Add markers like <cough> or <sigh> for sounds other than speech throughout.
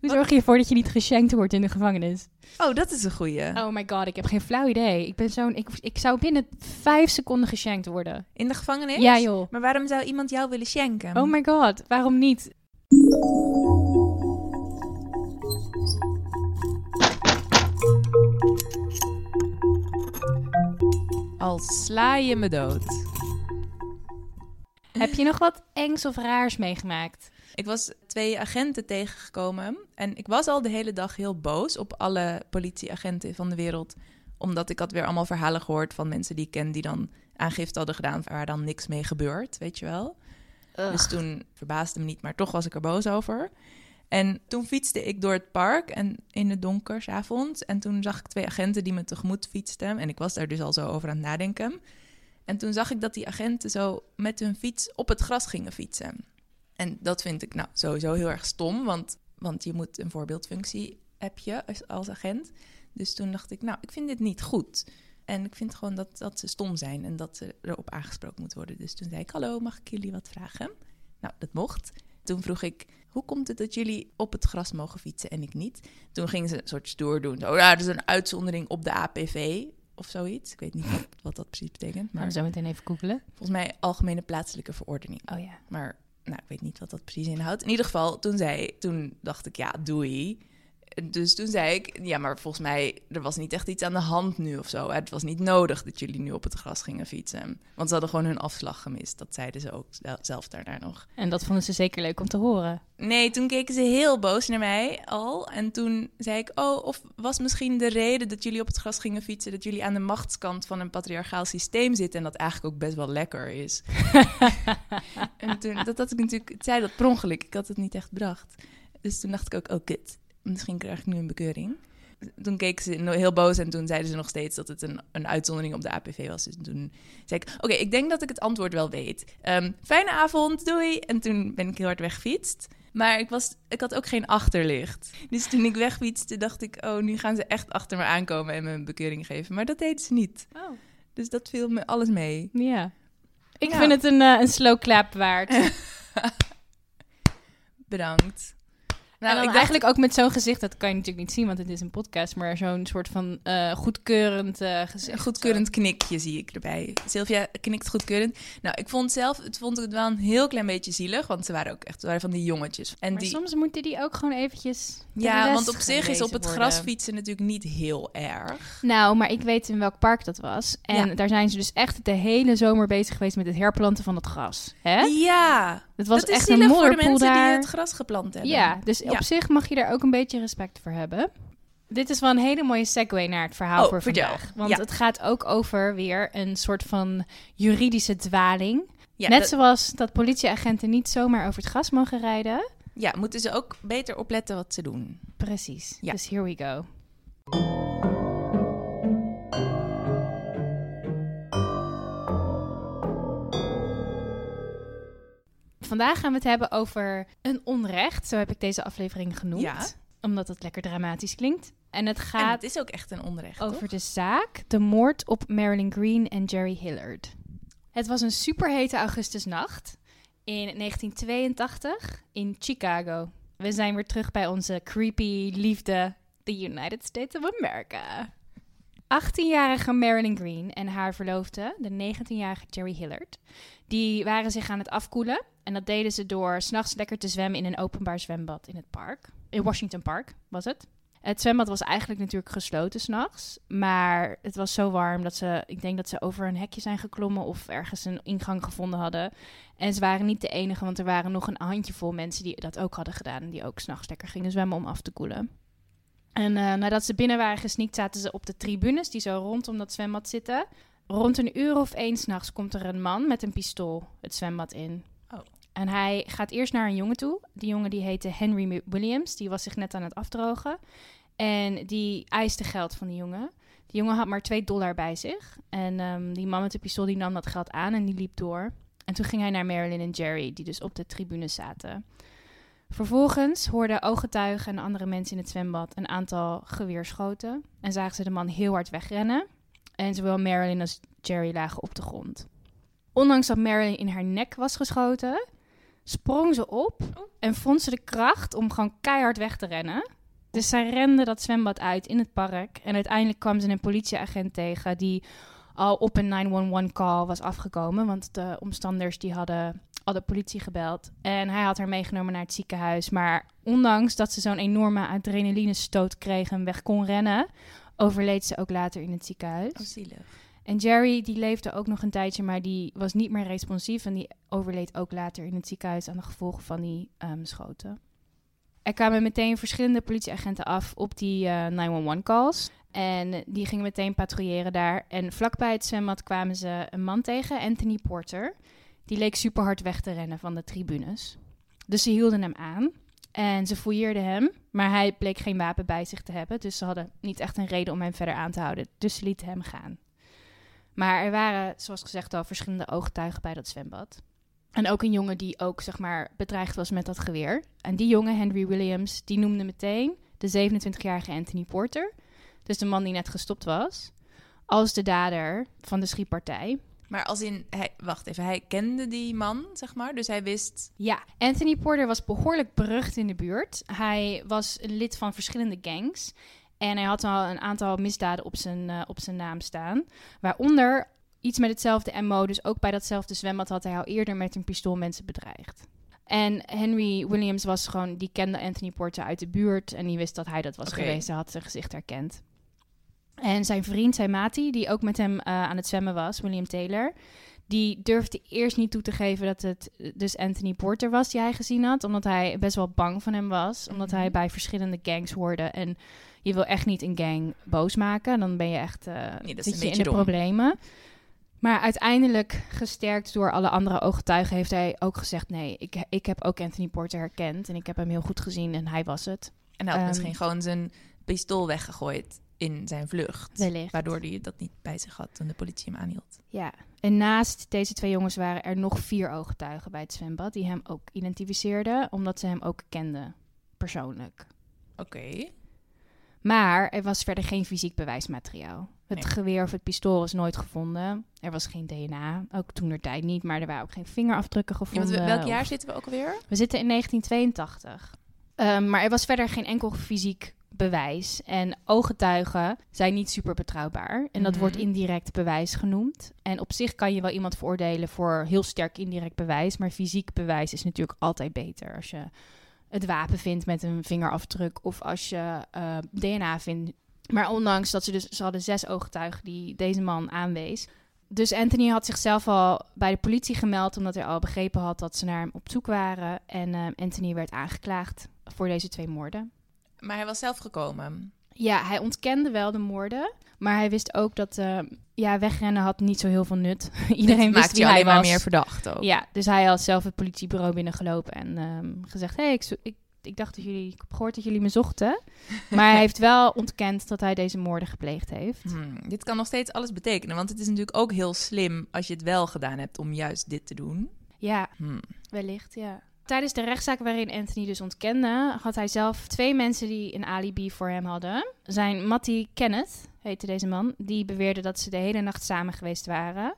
Hoe zorg je ervoor dat je niet geshankt wordt in de gevangenis? Oh, dat is een goeie. Oh my god, ik heb geen flauw idee. Ik ben zo'n... Ik, ik zou binnen vijf seconden geshankt worden. In de gevangenis? Ja, joh. Maar waarom zou iemand jou willen schenken? Oh my god, waarom niet? Al sla je me dood. Heb je nog wat engs of raars meegemaakt? Ik was twee agenten tegengekomen en ik was al de hele dag heel boos op alle politieagenten van de wereld. Omdat ik had weer allemaal verhalen gehoord van mensen die ik ken die dan aangifte hadden gedaan waar dan niks mee gebeurt, weet je wel. Dus toen verbaasde me niet, maar toch was ik er boos over. En toen fietste ik door het park en in het donker, 's avonds. En toen zag ik twee agenten die me tegemoet fietsten. En ik was daar dus al zo over aan het nadenken. En toen zag ik dat die agenten zo met hun fiets op het gras gingen fietsen. En dat vind ik nou sowieso heel erg stom, want, want je moet een voorbeeldfunctie heb je als, als agent. Dus toen dacht ik, nou, ik vind dit niet goed. En ik vind gewoon dat, dat ze stom zijn en dat ze erop aangesproken moeten worden. Dus toen zei ik, hallo, mag ik jullie wat vragen? Nou, dat mocht. Toen vroeg ik, hoe komt het dat jullie op het gras mogen fietsen en ik niet? Toen gingen ze een soort stoer doen. Zo, ja, dat is een uitzondering op de APV of zoiets. Ik weet niet wat, <laughs> wat dat precies betekent. Maar Maar zo meteen even googelen. volgens mij algemene plaatselijke verordening. Oh ja. Maar nou, ik weet niet wat dat precies inhoudt. In ieder geval, toen, zei, toen dacht ik, ja, doei. Dus toen zei ik, ja, maar volgens mij, er was niet echt iets aan de hand nu of zo. Het was niet nodig dat jullie nu op het gras gingen fietsen. Want ze hadden gewoon hun afslag gemist. Dat zeiden ze ook zel- zelf daarna nog. En dat vonden ze zeker leuk om te horen. Nee, toen keken ze heel boos naar mij al. En toen zei ik, oh, of was misschien de reden dat jullie op het gras gingen fietsen... dat jullie aan de machtskant van een patriarchaal systeem zitten... en dat eigenlijk ook best wel lekker is. <laughs> en toen, dat had ik natuurlijk, ik zei dat per ongeluk. Ik had het niet echt bedacht. Dus toen dacht ik ook, oh kut, misschien krijg ik nu een bekeuring. Toen keken ze heel boos en toen zeiden ze nog steeds dat het een, een uitzondering op de APV was. Dus toen zei ik, oké, ik denk dat ik het antwoord wel weet. Ehm, fijne avond, doei. En toen ben ik heel hard weggefietst. Maar ik, was, ik had ook geen achterlicht. Dus toen ik wegfietste, dacht ik, oh, nu gaan ze echt achter me aankomen en me een bekeuring geven. Maar dat deden ze niet. Oh. Dus dat viel me alles mee. Ja. Ik Ja. vind het een, eh, een slow clap waard. <laughs> <laughs> Bedankt. Nou, en ik dacht, eigenlijk ook met zo'n gezicht, dat kan je natuurlijk niet zien, want het is een podcast, maar zo'n soort van eh, goedkeurend eh, gezicht. goedkeurend knikje zie ik erbij. Sylvia knikt goedkeurend. Nou, ik vond zelf, het vond ik het wel een heel klein beetje zielig, want ze waren ook echt, waren van die jongetjes. En Maar die, soms moeten die ook gewoon eventjes. ja, want op zich is op het worden. gras fietsen natuurlijk niet heel erg. Nou, maar ik weet in welk park dat was. En Ja. daar zijn ze dus echt de hele zomer bezig geweest met het herplanten van het gras. Hè? Ja, Het was dat is echt een zielig voor de modderpoel mensen daar. die het gras geplant hebben. Ja, dus Ja. op zich mag je daar ook een beetje respect voor hebben. Dit is wel een hele mooie segue naar het verhaal Oh, voor vertel. vandaag. Want Ja. het gaat ook over weer een soort van juridische dwaling. Ja, Net dat- zoals dat politieagenten niet zomaar over het gras mogen rijden. ja, moeten ze ook beter opletten wat ze doen. Precies. Ja. Dus here we go. Vandaag gaan we het hebben over een onrecht. Zo heb ik deze aflevering genoemd. Ja. Omdat het lekker dramatisch klinkt. En het En gaat het is ook echt een onrecht, over toch? de zaak, de moord op Marilyn Green en Jerry Hillard. Het was een superhete augustusnacht in 1982 in Chicago. We zijn weer terug bij onze creepy liefde, the United States of America. 18-jarige Marilyn Green en haar verloofde, de 19-jarige Jerry Hillard, die waren zich aan het afkoelen. En dat deden ze door s'nachts lekker te zwemmen in een openbaar zwembad in het park. In Washington Park was het. Het zwembad was eigenlijk natuurlijk gesloten s'nachts. Maar het was zo warm dat ze, ik denk dat ze over een hekje zijn geklommen of ergens een ingang gevonden hadden. En ze waren niet de enige, want er waren nog een handjevol mensen die dat ook hadden gedaan. Die ook s'nachts lekker gingen zwemmen om af te koelen. En eh, nadat ze binnen waren gesneakt, zaten ze op de tribunes die zo rondom dat zwembad zitten. Rond een uur of één s'nachts komt er een man met een pistool het zwembad in. En hij gaat eerst naar een jongen toe. Die jongen die heette Henry Williams. Die was zich net aan het afdrogen. En die eiste geld van die jongen. Die jongen had maar 2 dollar bij zich. En ehm, die man met de pistool die nam dat geld aan en die liep door. En toen ging hij naar Marilyn en Jerry, die dus op de tribune zaten. Vervolgens hoorden ooggetuigen en andere mensen in het zwembad een aantal geweerschoten. En zagen ze de man heel hard wegrennen. En zowel Marilyn als Jerry lagen op de grond. Ondanks dat Marilyn in haar nek was geschoten, sprong ze op Oh. en vond ze de kracht om gewoon keihard weg te rennen. Dus zij rende dat zwembad uit in het park. En uiteindelijk kwam ze een politieagent tegen die al op een 911-call was afgekomen. Want de omstanders die hadden al de politie gebeld. En hij had haar meegenomen naar het ziekenhuis. Maar ondanks dat ze zo'n enorme adrenalinestoot kreeg en weg kon rennen... overleed ze ook later in het ziekenhuis. Oh, zielig. En Jerry, die leefde ook nog een tijdje, maar die was niet meer responsief. En die overleed ook later in het ziekenhuis aan de gevolgen van die ehm, schoten. Er kwamen meteen verschillende politieagenten af op die eh 911-calls. En die gingen meteen patrouilleren daar. En vlakbij het zwembad kwamen ze een man tegen, Anthony Porter. Die leek super hard weg te rennen van de tribunes. Dus ze hielden hem aan. En ze fouilleerden hem, maar hij bleek geen wapen bij zich te hebben. Dus ze hadden niet echt een reden om hem verder aan te houden. Dus ze lieten hem gaan. Maar er waren, zoals gezegd al, verschillende ooggetuigen bij dat zwembad. En ook een jongen die ook, zeg maar, bedreigd was met dat geweer. En die jongen, Henry Williams, die noemde meteen de 27-jarige Anthony Porter, dus de man die net gestopt was, als de dader van de schietpartij. Maar als in, hij, wacht even, hij kende die man, zeg maar. Dus hij wist. Ja, Anthony Porter was behoorlijk berucht in de buurt. Hij was een lid van verschillende gangs. En hij had al een aantal misdaden op zijn, eh, op zijn naam staan. Waaronder iets met hetzelfde MO. Dus ook bij datzelfde zwembad had hij al eerder met een pistool mensen bedreigd. En Henry Williams was gewoon, die kende Anthony Porter uit de buurt. En die wist dat hij dat was geweest. Hij had zijn gezicht herkend. En zijn vriend, zijn mati, die ook met hem eh, aan het zwemmen was, William Taylor. Die durfde eerst niet toe te geven dat het dus Anthony Porter was die hij gezien had. Omdat hij best wel bang van hem was. Omdat Mhm. hij bij verschillende gangs hoorde. En je wil echt niet een gang boos maken. Dan ben je echt Nee, dat is zit een je in de dom. problemen. Maar uiteindelijk, gesterkt door alle andere ooggetuigen, heeft hij ook gezegd: nee, ik, ik heb ook Anthony Porter herkend. En ik heb hem heel goed gezien en hij was het. En hij had Ehm, misschien gewoon zijn pistool weggegooid in zijn vlucht. Wellicht. Waardoor hij dat niet bij zich had toen de politie hem aanhield. Ja, en naast deze twee jongens waren er nog vier ooggetuigen bij het zwembad die hem ook identificeerden, omdat ze hem ook kenden, persoonlijk. Oké. Maar er was verder geen fysiek bewijsmateriaal. Het Nee. geweer of het pistool was nooit gevonden. Er was geen DNA, ook toen er tijd niet, maar er waren ook geen vingerafdrukken gevonden. welk jaar of- zitten we ook alweer? We zitten in 1982. Ehm, maar er was verder geen enkel fysiek bewijs. En ooggetuigen zijn niet super betrouwbaar. En dat Mhm. wordt indirect bewijs genoemd. En op zich kan je wel iemand veroordelen voor heel sterk indirect bewijs. Maar fysiek bewijs is natuurlijk altijd beter. Als je het wapen vindt met een vingerafdruk. Of als je eh, DNA vindt. Maar ondanks dat ze dus... Ze hadden zes ooggetuigen die deze man aanwees. Dus Anthony had zichzelf al bij de politie gemeld, omdat hij al begrepen had dat ze naar hem op zoek waren. En eh, Anthony werd aangeklaagd voor deze twee moorden. Maar hij was zelf gekomen. Ja, hij ontkende wel de moorden, maar hij wist ook dat eh, ja, wegrennen had niet zo heel veel nut. <laughs> Iedereen Het wist wie je hij alleen was. maar meer verdacht ook. Ja, dus hij had zelf het politiebureau binnengelopen en ehm, gezegd: hey, ik, ik dacht dat jullie, ik heb gehoord dat jullie me zochten. <laughs> Maar hij heeft wel ontkend dat hij deze moorden gepleegd heeft. Hmm, dit kan nog steeds alles betekenen. Want het is natuurlijk ook heel slim als je het wel gedaan hebt om juist dit te doen. Ja, Hmm. Wellicht, ja. Tijdens de rechtszaak waarin Anthony dus ontkende, had hij zelf twee mensen die een alibi voor hem hadden. Zijn Matty Kenneth, heette deze man, die beweerde dat ze de hele nacht samen geweest waren.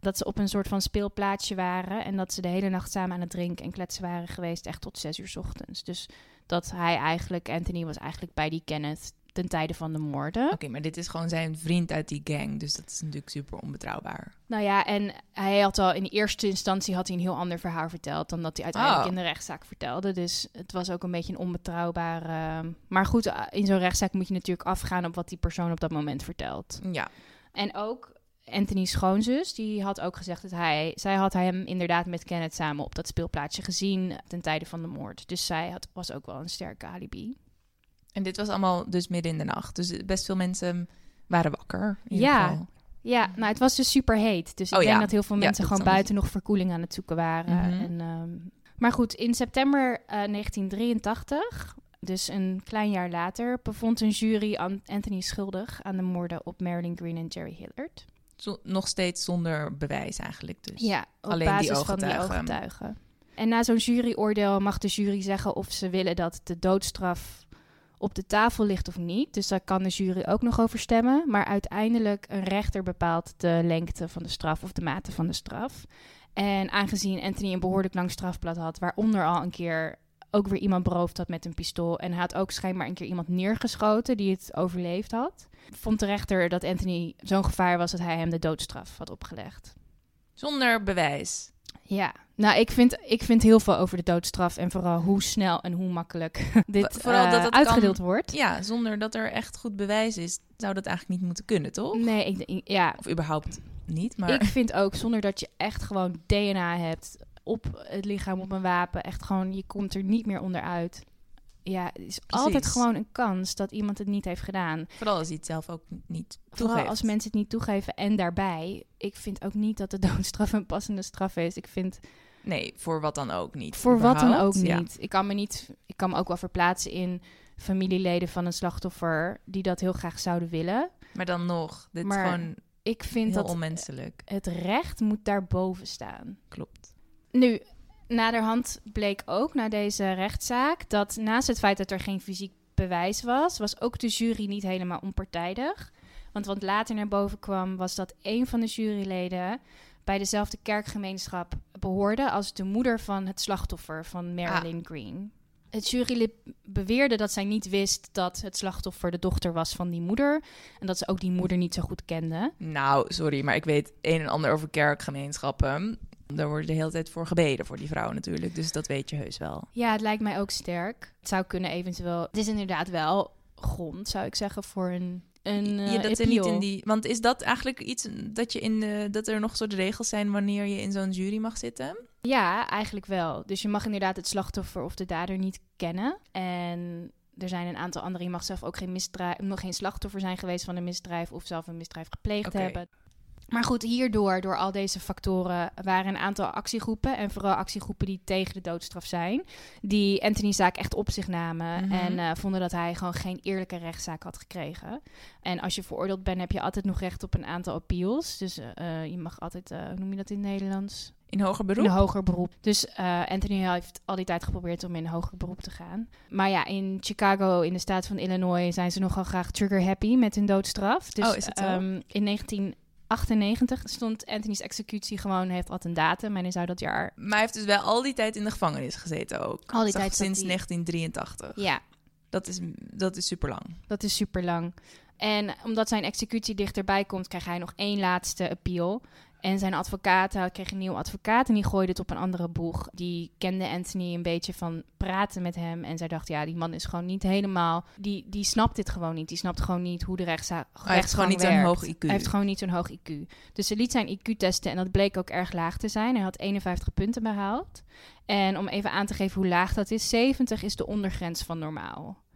Dat ze op een soort van speelplaatsje waren en dat ze de hele nacht samen aan het drinken en kletsen waren geweest, echt tot zes uur ochtends. Dus dat hij eigenlijk, Anthony was eigenlijk bij die Kenneth ten tijde van de moorden. Oké, maar dit is gewoon zijn vriend uit die gang. Dus dat is natuurlijk super onbetrouwbaar. Nou ja, en hij had al in eerste instantie had hij een heel ander verhaal verteld dan dat hij uiteindelijk Oh. in de rechtszaak vertelde. Dus het was ook een beetje een onbetrouwbaar. eh, maar goed, eh, in zo'n rechtszaak moet je natuurlijk afgaan op wat die persoon op dat moment vertelt. Ja. En ook Anthony's schoonzus, die had ook gezegd dat hij, zij had hem inderdaad met Kenneth samen op dat speelplaatsje gezien ten tijde van de moord. Dus zij had, was ook wel een sterke alibi. En dit was allemaal dus midden in de nacht. Dus best veel mensen waren wakker. in ieder Ja. geval. Ja, nou, het was dus super heet. Dus ik Oh denk ja. dat heel veel Ja, mensen gewoon buiten nog verkoeling aan het zoeken waren. Mhm. En, ehm, maar goed, in september eh, 1983, dus een klein jaar later, bevond een jury An- Anthony schuldig aan de moorden op Marilyn Green en Jerry Hillard. Zo- nog steeds zonder bewijs eigenlijk. Dus. Ja, op alleen die basis van die ooggetuigen. En na zo'n juryoordeel mag de jury zeggen of ze willen dat de doodstraf op de tafel ligt of niet. Dus daar kan de jury ook nog over stemmen. Maar uiteindelijk een rechter bepaalt de lengte van de straf of de mate van de straf. En aangezien Anthony een behoorlijk lang strafblad had, waaronder al een keer ook weer iemand beroofd had met een pistool. En hij had ook schijnbaar een keer iemand neergeschoten die het overleefd had. Vond de rechter dat Anthony zo'n gevaar was dat hij hem de doodstraf had opgelegd. Zonder bewijs. Ja, nou, ik vind, ik vind heel veel over de doodstraf en vooral hoe snel en hoe makkelijk <laughs> dit Vooral eh, dat het uitgedeeld kan- wordt. Ja, zonder dat er echt goed bewijs is, zou dat eigenlijk niet moeten kunnen, toch? Nee, ik, ja, Of überhaupt niet, maar... ik vind ook zonder dat je echt gewoon DNA hebt op het lichaam, op een wapen, echt gewoon, je komt er niet meer onderuit. Ja, het is altijd gewoon een kans dat iemand het niet heeft gedaan. Vooral als hij het zelf ook niet Vooral toegeeft. als mensen het niet toegeven. En daarbij, ik vind ook niet dat de <laughs> doodstraf een passende straf is. Ik vind Nee, voor wat dan ook niet. voor wat dan ook. Ja. niet. Ik kan me niet, ik kan me ook wel verplaatsen in familieleden van een slachtoffer die dat heel graag zouden willen. Maar dan nog, dit Maar is gewoon Ik vind heel dat onmenselijk. het recht moet daarboven staan. Klopt. Nu, naderhand bleek ook na deze rechtszaak dat naast het feit dat er geen fysiek bewijs was, was ook de jury niet helemaal onpartijdig. Want wat later naar boven kwam, was dat een van de juryleden bij dezelfde kerkgemeenschap behoorde als de moeder van het slachtoffer van Marilyn Green. Het jurylid beweerde dat zij niet wist dat het slachtoffer de dochter was van die moeder. En dat ze ook die moeder niet zo goed kende. Nou, sorry, maar ik weet een en ander over kerkgemeenschappen. Daar wordt de hele tijd voor gebeden voor die vrouw natuurlijk. Dus dat weet je heus wel. Ja, het lijkt mij ook sterk. Het zou kunnen eventueel... Het is inderdaad wel grond, zou ik zeggen, voor een, een eh, ja, dat er niet appeal. in die. Want is dat eigenlijk iets dat je in de, dat er nog soort regels zijn wanneer je in zo'n jury mag zitten? Ja, eigenlijk wel. Dus je mag inderdaad het slachtoffer of de dader niet kennen. En er zijn een aantal anderen. Je mag zelf ook geen, misdrijf, nog geen slachtoffer zijn geweest van een misdrijf... of zelf een misdrijf gepleegd hebben. Maar goed, hierdoor, door al deze factoren, waren een aantal actiegroepen, en vooral actiegroepen die tegen de doodstraf zijn, die Anthony's zaak echt op zich namen mhm. en eh, vonden dat hij gewoon geen eerlijke rechtszaak had gekregen. En als je veroordeeld bent, heb je altijd nog recht op een aantal appeals. Dus eh, eh, je mag altijd, hoe noem je dat in Nederlands? In hoger beroep? In hoger beroep. Dus Anthony heeft al die tijd geprobeerd om in hoger beroep te gaan. Maar ja, in Chicago, in de staat van Illinois, zijn ze nogal graag trigger happy met hun doodstraf. Dus oh, is ehm, in 19 98 stond Anthony's executie gewoon, heeft al een datum en hij zou dat jaar... Maar hij heeft dus wel al die tijd in de gevangenis gezeten ook. Al die tijd. Sinds 1983. Ja. Dat is, dat is super lang. Dat is super lang. En omdat zijn executie dichterbij komt, krijgt hij nog één laatste appeal. En zijn advocaat, hij kreeg een nieuw advocaat en die gooide het op een andere boeg. Die kende Anthony een beetje van praten met hem. En zij dacht, ja, die man is gewoon niet helemaal... Die, die snapt dit gewoon niet. Die snapt gewoon niet hoe de rechtszaak Hij heeft gewoon niet zo'n werkt. hoog IQ. Hij heeft gewoon niet zo'n hoog IQ. Dus ze liet zijn IQ testen en dat bleek ook erg laag te zijn. Hij had 51 punten behaald. En om even aan te geven hoe laag dat is, 70 is de ondergrens van normaal.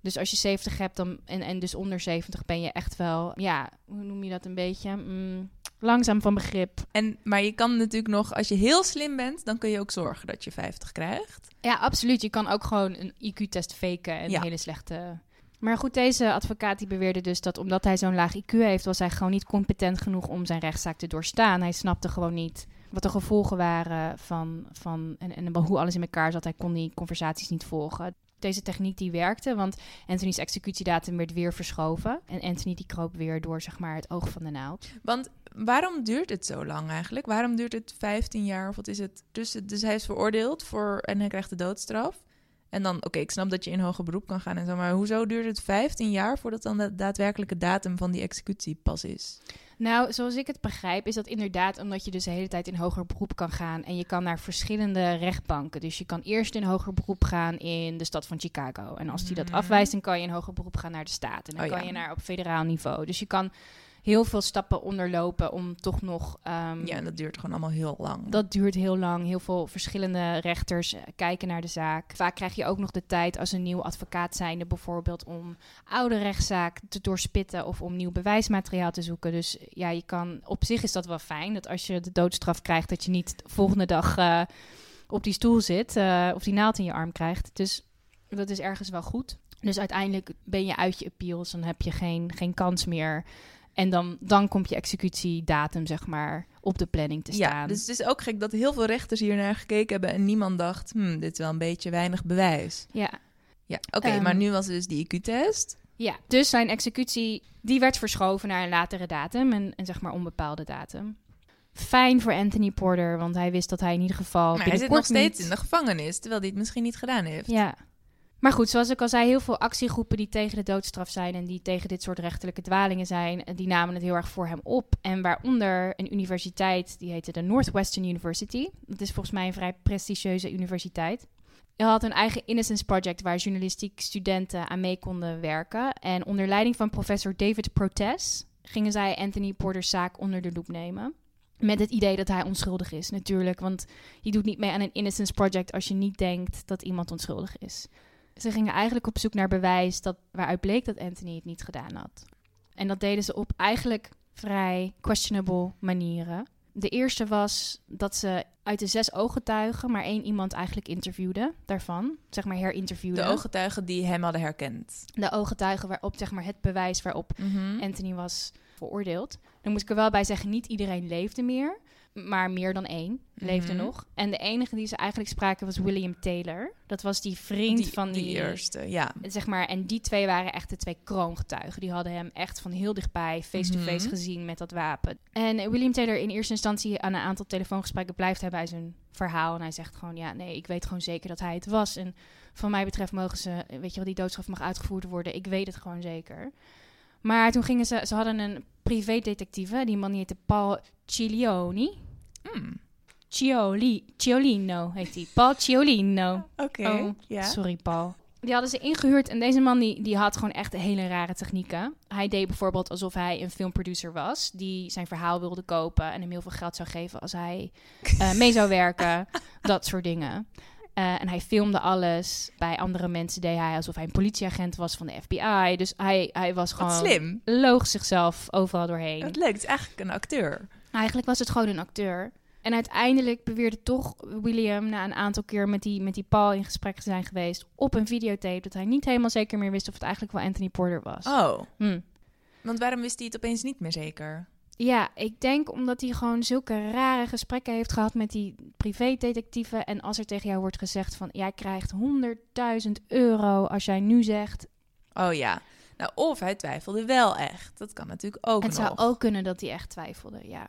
Dus als je 70 hebt dan, en, en dus onder 70 ben je echt wel, ja, hoe noem je dat een beetje? Mm, langzaam van begrip. En, maar je kan natuurlijk nog, als je heel slim bent, dan kun je ook zorgen dat je 50 krijgt. Ja, absoluut. Je kan ook gewoon een IQ-test faken en Ja. een hele slechte... Maar goed, deze advocaat die beweerde dus dat omdat hij zo'n laag IQ heeft... was hij gewoon niet competent genoeg om zijn rechtszaak te doorstaan. Hij snapte gewoon niet wat de gevolgen waren van... van en, en hoe alles in elkaar zat. Hij kon die conversaties niet volgen. Deze techniek die werkte, want Anthony's executiedatum werd weer verschoven. En Anthony die kroop weer door zeg maar, het oog van de naald. Want waarom duurt het zo lang eigenlijk? Waarom duurt het 15 jaar of wat is het? Dus, dus hij is veroordeeld voor, en hij krijgt de doodstraf. En dan, oké, ik snap dat je in hoger beroep kan gaan en zo, maar hoezo duurt het 15 jaar voordat dan de daadwerkelijke datum van die executie pas is? Nou, zoals ik het begrijp, is dat inderdaad omdat je dus de hele tijd in hoger beroep kan gaan. En je kan naar verschillende rechtbanken. Dus je kan eerst in hoger beroep gaan in de stad van Chicago. En als die dat Mhm. afwijst, dan kan je in hoger beroep gaan naar de staat. En dan Oh, kan ja. je naar op federaal niveau. Dus je kan heel veel stappen onderlopen om toch nog. ehm, Ja, en dat duurt gewoon allemaal heel lang. dat duurt heel lang. Heel veel verschillende rechters eh, kijken naar de zaak. Vaak krijg je ook nog de tijd als een nieuw advocaat zijnde bijvoorbeeld om oude rechtszaak te doorspitten of om nieuw bewijsmateriaal te zoeken. Dus ja, je kan op zich is dat wel fijn dat als je de doodstraf krijgt dat je niet de volgende dag eh, op die stoel zit eh, of die naald in je arm krijgt. Dus dat is ergens wel goed. Dus uiteindelijk ben je uit je appeals, dan heb je geen, geen kans meer. En dan, dan komt je executiedatum, zeg maar, op de planning te staan. Ja, dus het is ook gek dat heel veel rechters hier naar gekeken hebben en niemand dacht, hm, dit is wel een beetje weinig bewijs. ja. Ja, oké, Ehm, maar nu was er dus die IQ-test. Ja, dus zijn executie die werd verschoven naar een latere datum, een, een zeg maar onbepaalde datum. fijn voor Anthony Porter, want hij wist dat hij in ieder geval Maar hij zit nog steeds niet- in de gevangenis, terwijl hij het misschien niet gedaan heeft. Ja. Maar goed, zoals ik al zei, heel veel actiegroepen die tegen de doodstraf zijn en die tegen dit soort rechterlijke dwalingen zijn, eh, die namen het heel erg voor hem op. En waaronder een universiteit, die heette de Northwestern University. Dat is volgens mij een vrij prestigieuze universiteit. Hij had een eigen Innocence Project waar journalistiek studenten aan mee konden werken. En onder leiding van professor David Protes gingen zij Anthony Porter's zaak onder de loep nemen. Met het idee dat hij onschuldig is, natuurlijk. Want je doet niet mee aan een Innocence Project als je niet denkt dat iemand onschuldig is. Ze gingen eigenlijk op zoek naar bewijs dat, waaruit bleek dat Anthony het niet gedaan had. En dat deden ze op eigenlijk vrij questionable manieren. De eerste was dat ze uit de zes ooggetuigen maar één iemand eigenlijk interviewde daarvan. Zeg maar herinterviewde. De ooggetuigen die hem hadden herkend. De ooggetuigen waarop zeg maar het bewijs waarop Mhm. Anthony was veroordeeld. Dan moet ik er wel bij zeggen, niet iedereen leefde meer. Maar meer dan één leefde Mhm. nog. En de enige die ze eigenlijk spraken was William Taylor. Dat was die vriend die, van die... die eerste, ja. Zeg maar, en die twee waren echt de twee kroongetuigen. Die hadden hem echt van heel dichtbij, face-to-face Mhm. gezien met dat wapen. En William Taylor in eerste instantie aan een aantal telefoongesprekken blijft hij bij zijn verhaal. En hij zegt gewoon, ja, nee, ik weet gewoon zeker dat hij het was. En van mij betreft mogen ze, weet je wel, die doodstraf mag uitgevoerd worden. Ik weet het gewoon zeker. Maar toen gingen ze, ze hadden een privédetectieve. Die man heette Paul Ciglioni. Hmm. Cioli, Ciolino heet hij. Paul Ciolino. Oké, Oh. Sorry, Paul. Die hadden ze ingehuurd en deze man die, die had gewoon echt hele rare technieken. Hij deed bijvoorbeeld alsof hij een filmproducer was, die zijn verhaal wilde kopen en hem heel veel geld zou geven als hij eh, <laughs> mee zou werken. dat soort dingen. Eh, en hij filmde alles. Bij andere mensen deed hij alsof hij een politieagent was van de FBI. Dus hij, hij was gewoon... Wat slim. Loog zichzelf overal doorheen. Het leuk, het is eigenlijk een acteur. Eigenlijk was het gewoon een acteur. En uiteindelijk beweerde toch William na een aantal keer met die, met die Paul in gesprek te zijn geweest op een videotape dat hij niet helemaal zeker meer wist of het eigenlijk wel Anthony Porter was. Oh, Hm. want waarom wist hij het opeens niet meer zeker? Ja, ik denk omdat hij gewoon zulke rare gesprekken heeft gehad met die privédetectieven. En als er tegen jou wordt gezegd van jij krijgt 100.000 euro als jij nu zegt. Oh ja. Nou, of hij twijfelde wel echt. Dat kan natuurlijk ook het nog. zou ook kunnen dat hij echt twijfelde, ja.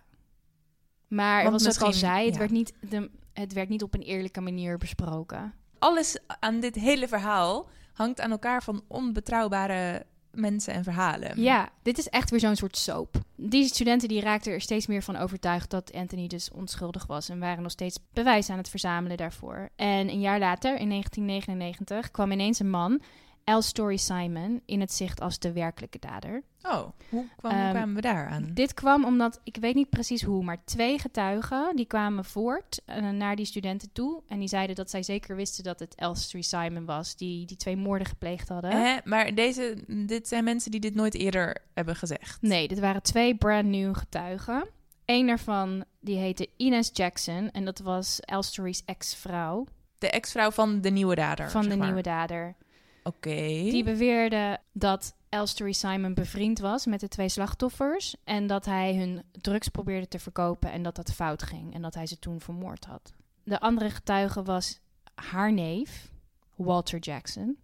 Maar Want was wat ik al zei, het, ja. werd niet de, het werd niet op een eerlijke manier besproken. Alles aan dit hele verhaal hangt aan elkaar van onbetrouwbare mensen en verhalen. Ja, dit is echt weer zo'n soort soap. Die studenten die raakten er steeds meer van overtuigd dat Anthony dus onschuldig was en waren nog steeds bewijs aan het verzamelen daarvoor. En een jaar later, in 1999, kwam ineens een man, L. Story Simon, in het zicht als de werkelijke dader. Oh, hoe, kwam, hoe Ehm, kwamen we daar aan? Dit kwam omdat, ik weet niet precies hoe, maar twee getuigen die kwamen voort eh, naar die studenten toe. En die zeiden dat zij zeker wisten dat het Elstree Simon was, die die twee moorden gepleegd hadden. Maar deze, dit zijn mensen die dit nooit eerder hebben gezegd. Nee, dit waren twee brand new getuigen. Eén daarvan die heette Ines Jackson en dat was Elstory's ex-vrouw De ex-vrouw van de nieuwe dader. van de maar. nieuwe dader. Oké. Die beweerde dat Elstory Simon bevriend was met de twee slachtoffers en dat hij hun drugs probeerde te verkopen en dat dat fout ging en dat hij ze toen vermoord had. De andere getuige was haar neef, Walter Jackson.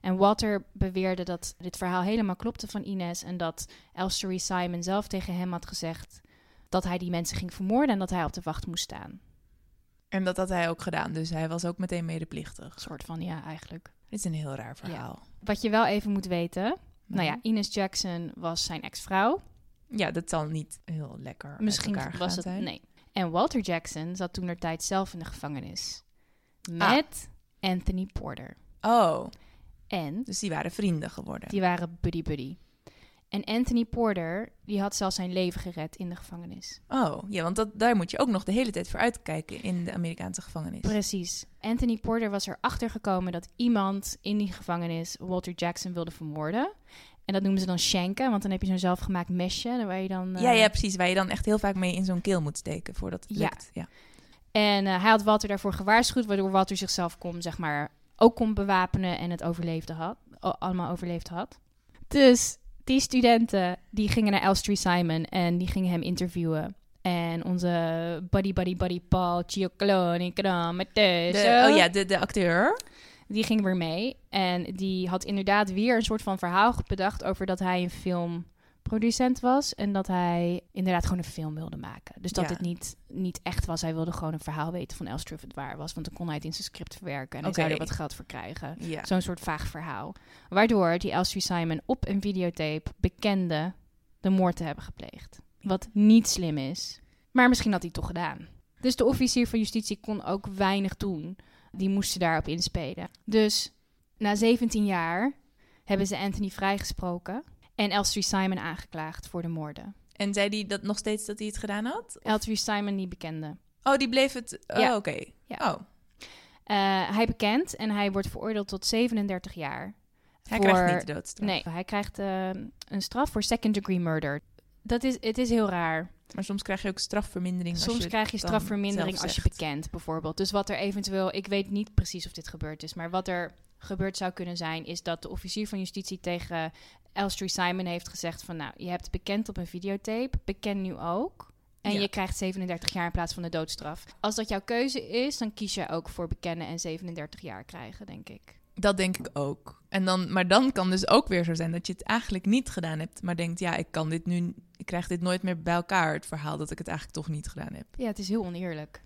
En Walter beweerde dat dit verhaal helemaal klopte van Ines en dat Elstory Simon zelf tegen hem had gezegd dat hij die mensen ging vermoorden en dat hij op de wacht moest staan. En dat had hij ook gedaan, dus hij was ook meteen medeplichtig. Een soort van ja, eigenlijk. Dit is een heel raar verhaal. Wat je wel even moet weten, nou ja, Ines Jackson was zijn ex-vrouw. Ja, dat zal niet heel lekker Misschien was het. zijn. Nee. En Walter Jackson zat toen tijd zelf in de gevangenis. Ah. Met Anthony Porter. Oh, En dus die waren vrienden geworden. die waren buddy-buddy. En Anthony Porter, die had zelfs zijn leven gered in de gevangenis. Oh, ja, want dat, daar moet je ook nog de hele tijd voor uitkijken in de Amerikaanse gevangenis. Precies. Anthony Porter was erachter gekomen dat iemand in die gevangenis Walter Jackson wilde vermoorden. En dat noemen ze dan shanken, want dan heb je zo'n zelfgemaakt mesje. Waar je dan, Ja, eh, ja, precies. Waar je dan echt heel vaak mee in zo'n keel moet steken voordat het Ja. lukt. Ja. En eh, hij had Walter daarvoor gewaarschuwd, waardoor Walter zichzelf kon, zeg maar, ook kon bewapenen en het overleefde had, allemaal overleefd had. Dus die studenten, die gingen naar Elstree Simon en die gingen hem interviewen. En onze buddy, buddy, buddy Paul Cioccoloni, De, oh ja, de, de acteur. die ging weer mee. En die had inderdaad weer een soort van verhaal bedacht over dat hij een film producent was. En dat hij inderdaad gewoon een film wilde maken. Dus dat Ja. het niet, niet echt was. Hij wilde gewoon een verhaal weten van Elstree of het waar was. Want dan kon hij het in zijn script verwerken. En hij zou er wat geld voor krijgen. Ja. Zo'n soort vaag verhaal. Waardoor die Elstree Simon op een videotape bekende de moord te hebben gepleegd. Wat niet slim is. Maar misschien had hij het toch gedaan. Dus de officier van justitie kon ook weinig doen. Die moesten daarop inspelen. Dus na 17 jaar hebben ze Anthony vrijgesproken. En Elstree Simon aangeklaagd voor de moorden. En zei hij dat nog steeds dat hij het gedaan had? Elstree Simon die bekende. Oh, die bleef het... Oh, Ja. oké. Ja. Oh, Eh, hij bekent en hij wordt veroordeeld tot 37 jaar. hij voor- krijgt niet de doodstraf. Nee, hij krijgt eh, een straf voor second degree murder. Dat is, het is heel raar. Maar soms krijg je ook strafvermindering. als Soms je krijg je strafvermindering als je bekent, bijvoorbeeld. Dus wat er eventueel, ik weet niet precies of dit gebeurd is, maar wat er gebeurd zou kunnen zijn, is dat de officier van justitie tegen Elstree Simon heeft gezegd van, nou, je hebt bekend op een videotape, beken nu ook. En Ja. je krijgt 37 jaar in plaats van de doodstraf. Als dat jouw keuze is, dan kies je ook voor bekennen en 37 jaar krijgen, denk ik. Dat denk ik ook. En dan, maar dan kan dus ook weer zo zijn dat je het eigenlijk niet gedaan hebt, maar denkt, ja, ik kan dit nu, ik krijg dit nooit meer bij elkaar, het verhaal dat ik het eigenlijk toch niet gedaan heb. Ja, het is heel oneerlijk.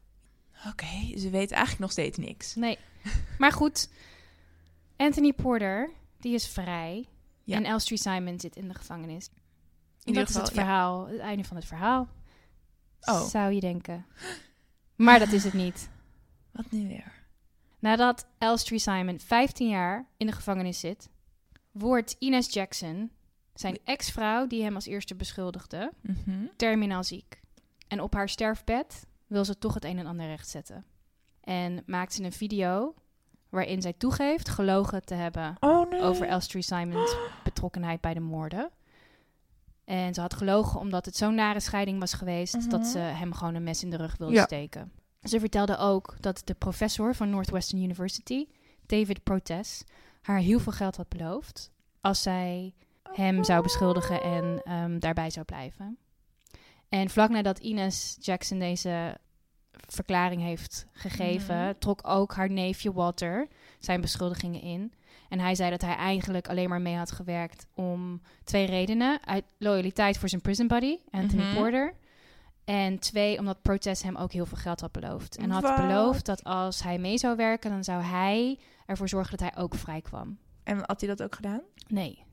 Oké, ze weten eigenlijk nog steeds niks. Nee. Maar goed, Anthony Porter, die is vrij. Ja. En Elstree Simon zit in de gevangenis. In dat is het ja. verhaal, het einde van het verhaal. Oh. Zou je denken. Maar dat is het niet. <gasps> Wat nu weer? Nadat Elstree Simon 15 jaar in de gevangenis zit, wordt Ines Jackson, zijn ex-vrouw die hem als eerste beschuldigde, Mhm. terminaal ziek. En op haar sterfbed wil ze toch het een en ander rechtzetten. En maakt ze een video waarin zij toegeeft gelogen te hebben Oh nee. over Elstree Simons betrokkenheid bij de moorden. En ze had gelogen omdat het zo'n nare scheiding was geweest dat Mhm. ze hem gewoon een mes in de rug wilde Ja. steken. Ze vertelde ook dat de professor van Northwestern University, David Protes, haar heel veel geld had beloofd als zij hem zou beschuldigen en ehm, daarbij zou blijven. En vlak nadat Ines Jackson deze verklaring heeft gegeven, Mhm. trok ook haar neefje Walter zijn beschuldigingen in. En hij zei dat hij eigenlijk alleen maar mee had gewerkt om twee redenen. Uit loyaliteit voor zijn prison buddy, Anthony Mhm. Porter. En twee, omdat Protest hem ook heel veel geld had beloofd. En had Wat? beloofd dat als hij mee zou werken, dan zou hij ervoor zorgen dat hij ook vrij kwam. En had hij dat ook gedaan? Nee.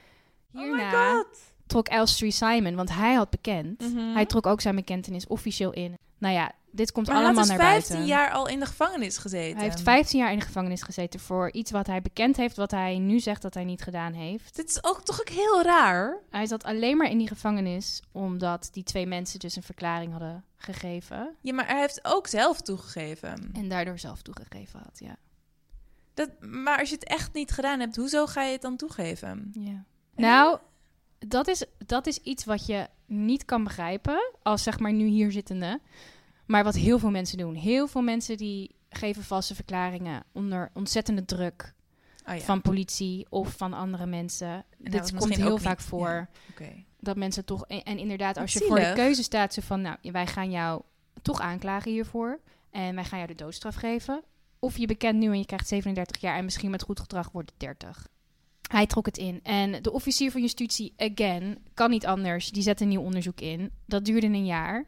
Oh Hierna trok Elstree Simon, want hij had bekend. Mhm. Hij trok ook zijn bekentenis officieel in. Nou ja, dit komt Maar hij allemaal dus naar 15 buiten. jaar al in de gevangenis gezeten. Hij heeft 15 jaar in de gevangenis gezeten voor iets wat hij bekend heeft, wat hij nu zegt dat hij niet gedaan heeft. Dit is ook toch ook heel raar? Hij zat alleen maar in die gevangenis omdat die twee mensen dus een verklaring hadden gegeven. Ja, maar hij heeft ook zelf toegegeven. En daardoor zelf toegegeven had, ja. Dat, maar als je het echt niet gedaan hebt, hoezo ga je het dan toegeven? ja. Nou, dat is, dat is iets wat je niet kan begrijpen als zeg maar nu hier zittende. Maar wat heel veel mensen doen. Heel veel mensen die geven valse verklaringen onder ontzettende druk Oh ja, van politie of van andere mensen. nou, Dit komt heel niet. vaak voor. Ja. Dat mensen toch... En, inderdaad, als je voor de keuze staat... Zo van, nou, wij gaan jou toch aanklagen hiervoor. En wij gaan jou de doodstraf geven. Of je bekent nu en je krijgt 37 jaar... en misschien met goed gedrag wordt het 30. Hij trok het in. En de officier van justitie, again, kan niet anders. Die zet een nieuw onderzoek in. Dat duurde een jaar.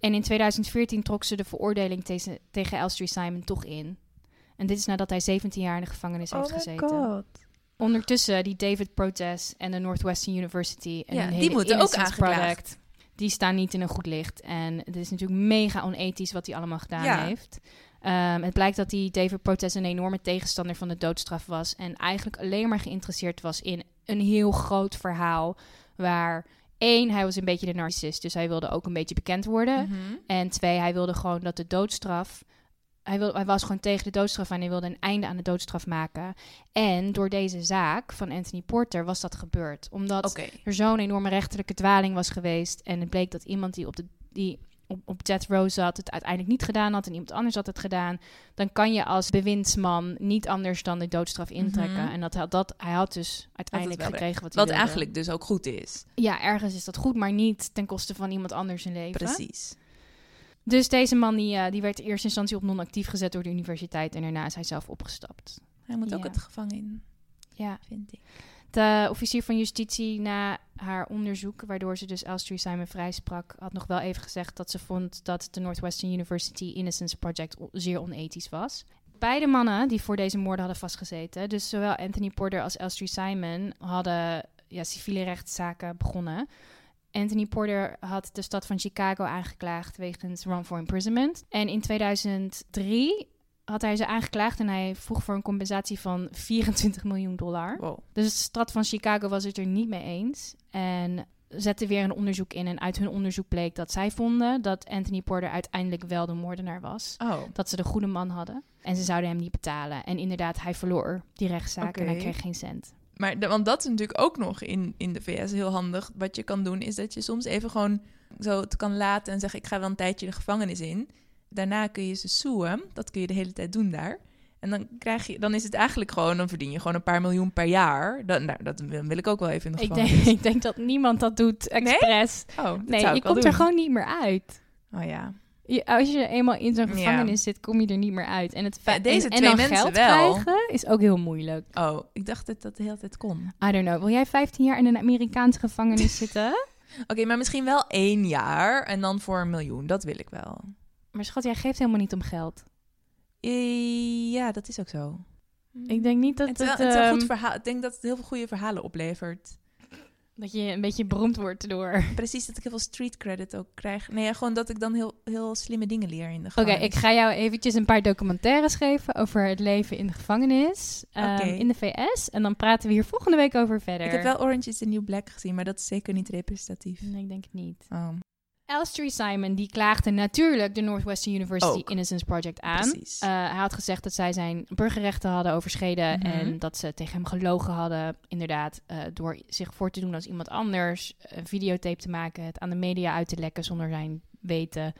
En in 2014 trok ze de veroordeling tegen, tegen Elstree Simon toch in. En dit is nadat hij 17 jaar in de gevangenis Oh heeft gezeten. Ondertussen die David Protest en de Northwestern University en Ja, een die hele moeten ook aangeklaagd. Die staan niet in een goed licht. En het is natuurlijk mega onethisch wat hij allemaal gedaan Ja. heeft. Ehm, het blijkt dat die David Protest een enorme tegenstander van de doodstraf was en eigenlijk alleen maar geïnteresseerd was in een heel groot verhaal waar één, hij was een beetje de narcist, dus hij wilde ook een beetje bekend worden. Mhm. En twee, hij wilde gewoon dat de doodstraf. Hij, wil, hij was gewoon tegen de doodstraf en hij wilde een einde aan de doodstraf maken. En door deze zaak van Anthony Porter was dat gebeurd. Omdat er zo'n enorme rechterlijke dwaling was geweest. En het bleek dat iemand die op, de, die op, row zat het uiteindelijk niet gedaan had en iemand anders had het gedaan. Dan kan je als bewindsman niet anders dan de doodstraf intrekken. Mhm. En dat, had- dat, hij had dus uiteindelijk gekregen wat hij Wat wilde. eigenlijk dus ook goed is. Ja, ergens is dat goed, maar niet ten koste van iemand anders zijn leven. Precies. Dus deze man die, eh, die werd in eerste instantie op non-actief gezet door de universiteit en daarna is hij zelf opgestapt. Hij moet ook het gevangen in, Ja. vind ik. De officier van justitie na haar onderzoek, waardoor ze dus Elstree Simon vrijsprak, had nog wel even gezegd dat ze vond dat de Northwestern University Innocence Project zeer onethisch was. Beide mannen die voor deze moorden hadden vastgezeten, dus zowel Anthony Porter als Elstree Simon, hadden ja, civiele rechtszaken begonnen. Anthony Porter had de stad van Chicago aangeklaagd wegens wrongful imprisonment. En in 2003 had hij ze aangeklaagd en hij vroeg voor een compensatie van <laughs> 24 miljoen dollar. Wow. Dus de stad van Chicago was het er niet mee eens. En zette weer een onderzoek in. En uit hun onderzoek bleek dat zij vonden dat Anthony Porter uiteindelijk wel de moordenaar was. Oh, Dat ze de goede man hadden. En ze zouden hem niet betalen. En inderdaad, hij verloor die rechtszaak en hij kreeg geen cent. maar de- want dat is natuurlijk ook nog in, in de VS heel handig. Wat je kan doen, is dat je soms even gewoon zo het kan laten en zeggen: Ik ga wel een tijdje de gevangenis in. Daarna kun je ze soeën. Dat kun je de hele tijd doen daar. En dan, krijg je, dan is het eigenlijk gewoon, dan verdien je gewoon een paar miljoen per jaar. Dan, nou, dat wil ik ook wel even in de Ik gevangenis. denk, <laughs> ik denk dat niemand dat doet expres. Oh, dat Nee, zou je ik wel komt er gewoon niet meer uit. Oh ja. Je, als je eenmaal in zo'n Ja. gevangenis zit, kom je er niet meer uit. En, het Ja, deze en, en twee dan mensen geld wel. krijgen is ook heel moeilijk. Oh, ik dacht dat dat de hele tijd kon. I don't know. Wil jij 15 jaar in een Amerikaanse gevangenis <laughs> zitten? Oké, maar misschien wel één jaar en dan voor een miljoen. Dat wil ik wel. Maar schat, jij geeft helemaal niet om geld. Ja, dat is ook zo. Ik denk niet dat het, wel- het goed ehm, verhaal. Ik denk dat het heel veel goede verhalen oplevert. dat je een beetje beroemd wordt door... Precies, dat ik heel veel street credit ook krijg. Nee, ja, gewoon dat ik dan heel, heel slimme dingen leer in de Oké, gevangenis. ik ga jou eventjes een paar documentaires geven over het leven in de gevangenis ehm, Oké. in de VS. En dan praten we hier volgende week over verder. Ik heb wel Orange is the New Black gezien, maar dat is zeker niet representatief. Nee, ik denk het niet. Oh, Elstree Simon die klaagde natuurlijk de Northwestern University Ook. Innocence Project aan. Eh, hij had gezegd dat zij zijn burgerrechten hadden overschreden Mhm. en dat ze tegen hem gelogen hadden, inderdaad, eh, door zich voor te doen als iemand anders, een videotape te maken, het aan de media uit te lekken zonder zijn weten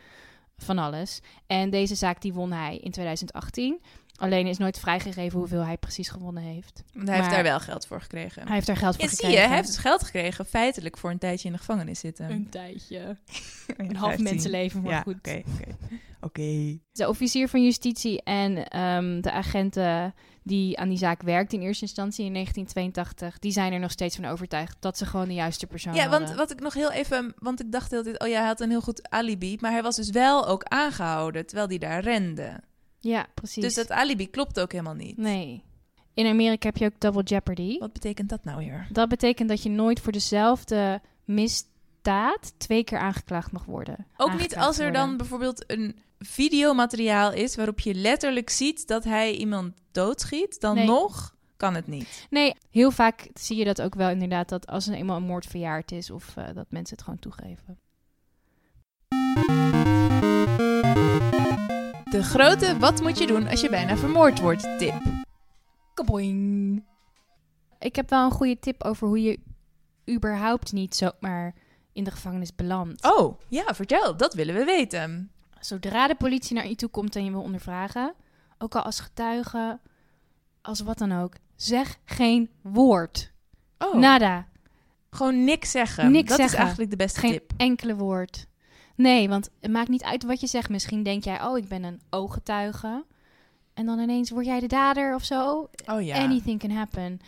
van alles. En deze zaak die won hij in 2018. Alleen is nooit vrijgegeven hoeveel hij precies gewonnen heeft. Want hij heeft daar wel geld voor gekregen. Hij heeft daar geld voor ja, zie gekregen. je, hij heeft dus geld gekregen feitelijk voor een tijdje in de gevangenis zitten. een tijdje. <laughs> Een half 15. mensenleven, maar ja, goed. Oké. De officier van justitie en ehm, de agenten die aan die zaak werkt in eerste instantie in 1982, die zijn er nog steeds van overtuigd dat ze gewoon de juiste persoon Ja, want hadden. wat ik nog heel even... Want ik dacht hele tijd, oh ja, hij had een heel goed alibi. Maar hij was dus wel ook aangehouden terwijl hij daar rende. Ja, precies. Dus dat alibi klopt ook helemaal niet. Nee. In Amerika heb je ook double jeopardy. Wat betekent dat nou weer? Dat betekent dat je nooit voor dezelfde misdaad twee keer aangeklaagd mag worden. Ook niet als er worden. dan bijvoorbeeld een videomateriaal is... waarop je letterlijk ziet dat hij iemand doodschiet... dan Nee. nog kan het niet. Nee, heel vaak zie je dat ook wel inderdaad, dat als er eenmaal een moord verjaard is of eh, dat mensen het gewoon toegeven. De grote wat moet je doen als je bijna vermoord wordt tip. Kaboing. Ik heb wel een goede tip over hoe je überhaupt niet zomaar in de gevangenis belandt. Oh, ja, vertel. Dat willen we weten. Zodra de politie naar je toe komt en je wil ondervragen, ook al als getuige, als wat dan ook, zeg geen woord. Oh, Nada. gewoon niks zeggen. Niks dat zeggen. is eigenlijk de beste Geen tip. enkele woord. Nee, want het maakt niet uit wat je zegt. Misschien denk jij, oh, ik ben een ooggetuige. En dan ineens word jij de dader of zo. Oh ja. Anything can happen.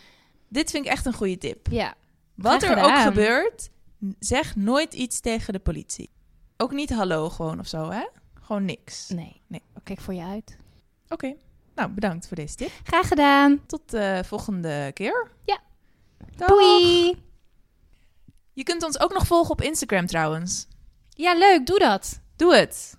Dit vind ik echt een goede tip. Ja, Wat er ook gebeurt, zeg nooit iets tegen de politie. Ook niet hallo gewoon of zo, hè? Gewoon niks. nee. Nee. Kijk voor je uit. Oké. Nou, bedankt voor deze tip. Graag gedaan. Tot de volgende keer. Ja. Doei. Je kunt ons ook nog volgen op Instagram trouwens. Ja, leuk. Doe dat. Doe het.